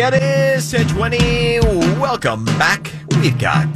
It is 1020. Welcome back. We've got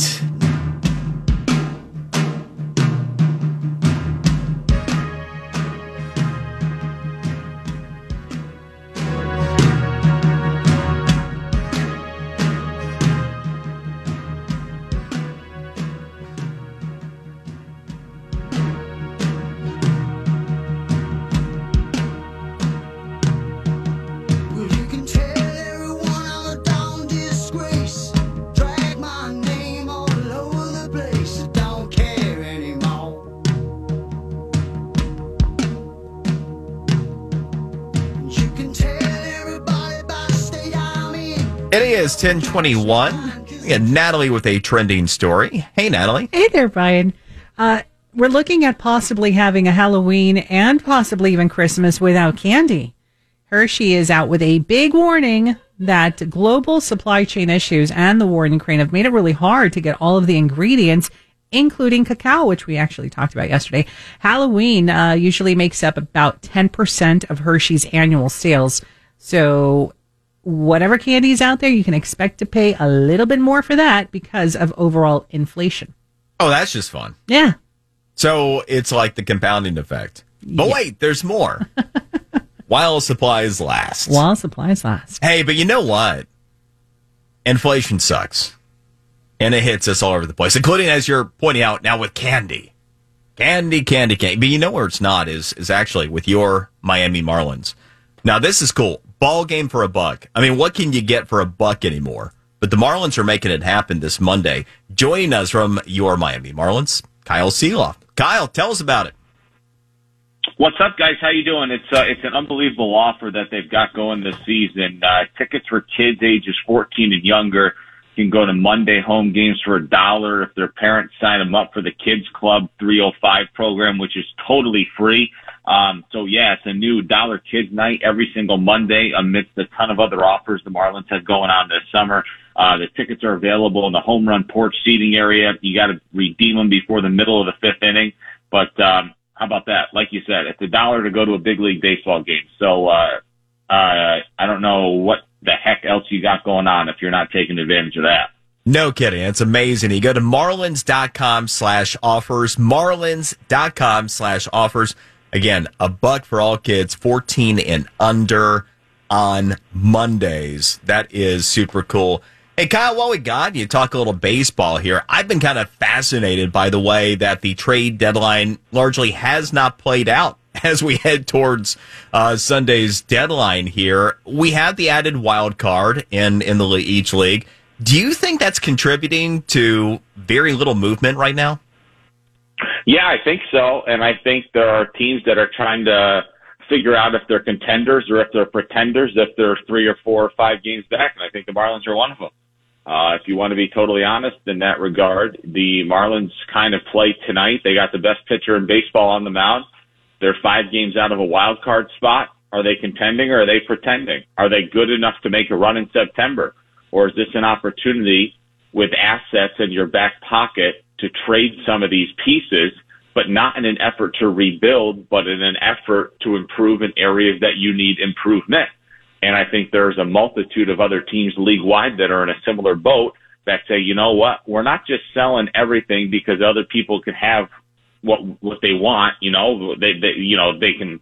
it is 1021. We got Natalie with a trending story. Hey, Natalie. Hey there, Brian. Uh, we're looking at possibly having a Halloween and possibly even Christmas without candy. Hershey is out with a big warning that global supply chain issues and the war in Ukraine have made it really hard to get all of the ingredients, including cacao, which we actually talked about yesterday. Halloween uh, usually makes up about 10% of Hershey's annual sales. So whatever candy is out there, you can expect to pay a little bit more for that because of overall inflation. Oh, that's just fun. Yeah. So it's like the compounding effect. But wait, there's more. While supplies last. While supplies last. Hey, but you know what? Inflation sucks. And it hits us all over the place, including as you're pointing out now with candy. Candy, candy, candy. But you know where it's not is is actually with your Miami Marlins. Now this is cool. Ball game for a buck. I mean, what can you get for a buck anymore? But the Marlins are making it happen this Monday. Joining us from your Miami Marlins, Kyle Sielaff. Kyle, tell us about it. What's up, guys? How you doing? It's uh, it's an unbelievable offer that they've got going this season. Uh, tickets for kids ages 14 and younger can go to Monday home games for a dollar if their parents sign them up for the Kids Club 305 program, which is totally free. Um, so yeah, it's a new dollar kids night every single Monday amidst a ton of other offers the Marlins have going on this summer. Uh, the tickets are available in the home run porch seating area. You got to redeem them before the middle of the fifth inning. But, um, how about that? Like you said, it's a dollar to go to a big league baseball game. So, uh, uh, I don't know what the heck else you got going on if you're not taking advantage of that. No kidding. It's amazing. You go to marlins.com slash offers, marlins.com slash offers. Again, a buck for all kids, 14 and under on Mondays. That is super cool. Hey, Kyle, while we got you, talk a little baseball here. I've been kind of fascinated by the way that the trade deadline largely has not played out as we head towards uh, Sunday's deadline here. We have the added wild card in, in the each league. Do you think that's contributing to very little movement right now? Yeah, I think so. And I think there are teams that are trying to figure out if they're contenders or if they're pretenders, if they're three or four or five games back. And I think the Marlins are one of them. Uh, if you want to be totally honest in that regard, the Marlins kind of play tonight. They got the best pitcher in baseball on the mound. They're five games out of a wild card spot. Are they contending or are they pretending? Are they good enough to make a run in September? Or is this an opportunity with assets in your back pocket to trade some of these pieces, but not in an effort to rebuild, but in an effort to improve in areas that you need improvement? And I think there's a multitude of other teams league wide that are in a similar boat that say, you know what, we're not just selling everything because other people can have what what they want. You know, they, they you know they can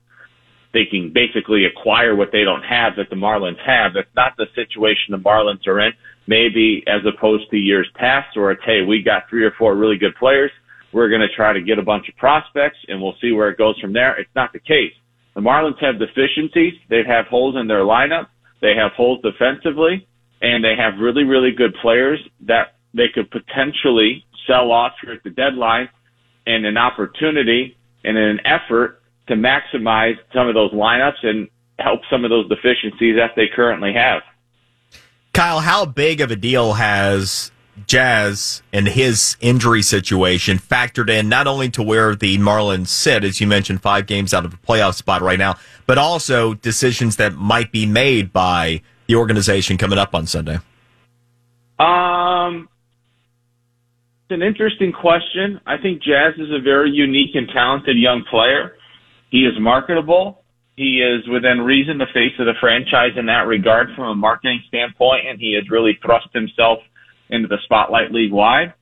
they can basically acquire what they don't have that the Marlins have. That's not the situation the Marlins are in. Maybe as opposed to years past, where it's hey, we got three or four really good players. We're going to try to get a bunch of prospects, and we'll see where it goes from there. It's not the case. The Marlins have deficiencies. They have holes in their lineup. They have holes defensively, and they have really, really good players that they could potentially sell off here at the deadline and an opportunity and an effort to maximize some of those lineups and help some of those deficiencies that they currently have. Kyle, how big of a deal has Jazz and his injury situation factored in not only to where the Marlins sit, as you mentioned, five games out of a playoff spot right now, but also decisions that might be made by the organization coming up on Sunday? Um, an interesting question. I think Jazz is a very unique and talented young player. He is marketable. He is within reason the face of the franchise in that regard from a marketing standpoint, and he has really thrust himself into the spotlight league wide.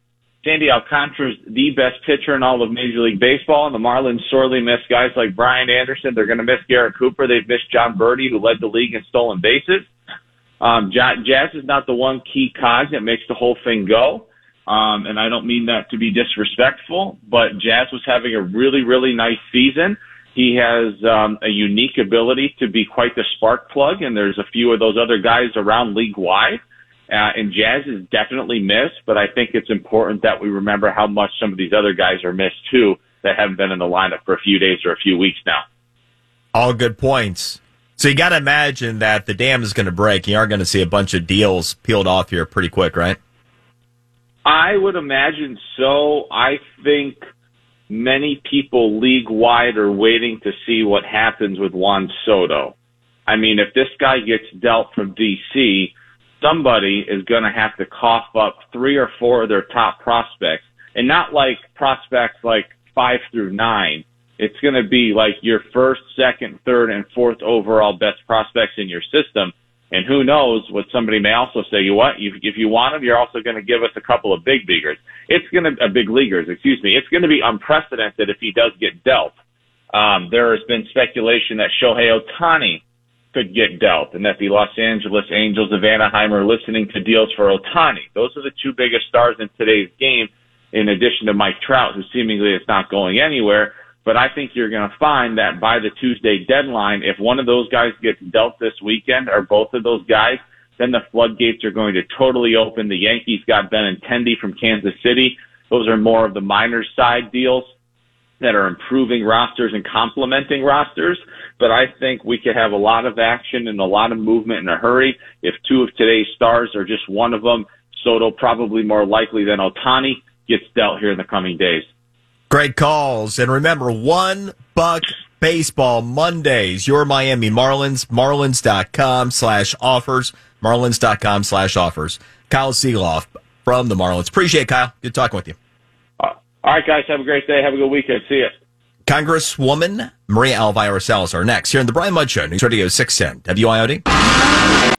Sandy Alcantara's the best pitcher in all of Major League Baseball, and the Marlins sorely miss guys like Brian Anderson. They're going to miss Garrett Cooper. They've missed Jon Berti, who led the league in stolen bases. Um, Jazz is not the one key cog that makes the whole thing go. Um, and I don't mean that to be disrespectful, but Jazz was having a really, really nice season. He has um, a unique ability to be quite the spark plug, and there's a few of those other guys around league wide. Uh, and Jazz is definitely missed, but I think it's important that we remember how much some of these other guys are missed too that haven't been in the lineup for a few days or a few weeks now. All good points. So you got to imagine that the dam is going to break. You are going to see a bunch of deals peeled off here pretty quick, right? I would imagine so. I think many people league wide are waiting to see what happens with Juan Soto. I mean, if this guy gets dealt from DC, somebody is going to have to cough up three or four of their top prospects and not like prospects like five through nine. It's going to be like your first, second, third, and fourth overall best prospects in your system. And who knows what somebody may also say, you what, you, if you want them, you're also going to give us a couple of big leaguers. It's going to, uh, big leaguers, excuse me. It's going to be unprecedented if he does get dealt. Um, there has been speculation that Shohei Ohtani could get dealt and that the Los Angeles Angels of Anaheim are listening to deals for Ohtani. Those are the two biggest stars in today's game, in addition to Mike Trout, who seemingly is not going anywhere. But I think you're going to find that by the Tuesday deadline, if one of those guys gets dealt this weekend or both of those guys, then the floodgates are going to totally open. The Yankees got Benintendi from Kansas City. Those are more of the minor side deals that are improving rosters and complementing rosters. But I think we could have a lot of action and a lot of movement in a hurry. If two of today's stars are just one of them, Soto probably more likely than Ohtani gets dealt here in the coming days. Great calls. And remember, one buck baseball Mondays. Your Miami Marlins, marlins.com slash offers, marlins.com slash offers. Kyle Sielaff from the Marlins. Appreciate it, Kyle. Good talking with you. Uh, all right, guys. Have a great day. Have a good weekend. See ya. Congresswoman Maria Elvira Salazar next here in the Brian Mudd Show, News Radio 610, WIOD.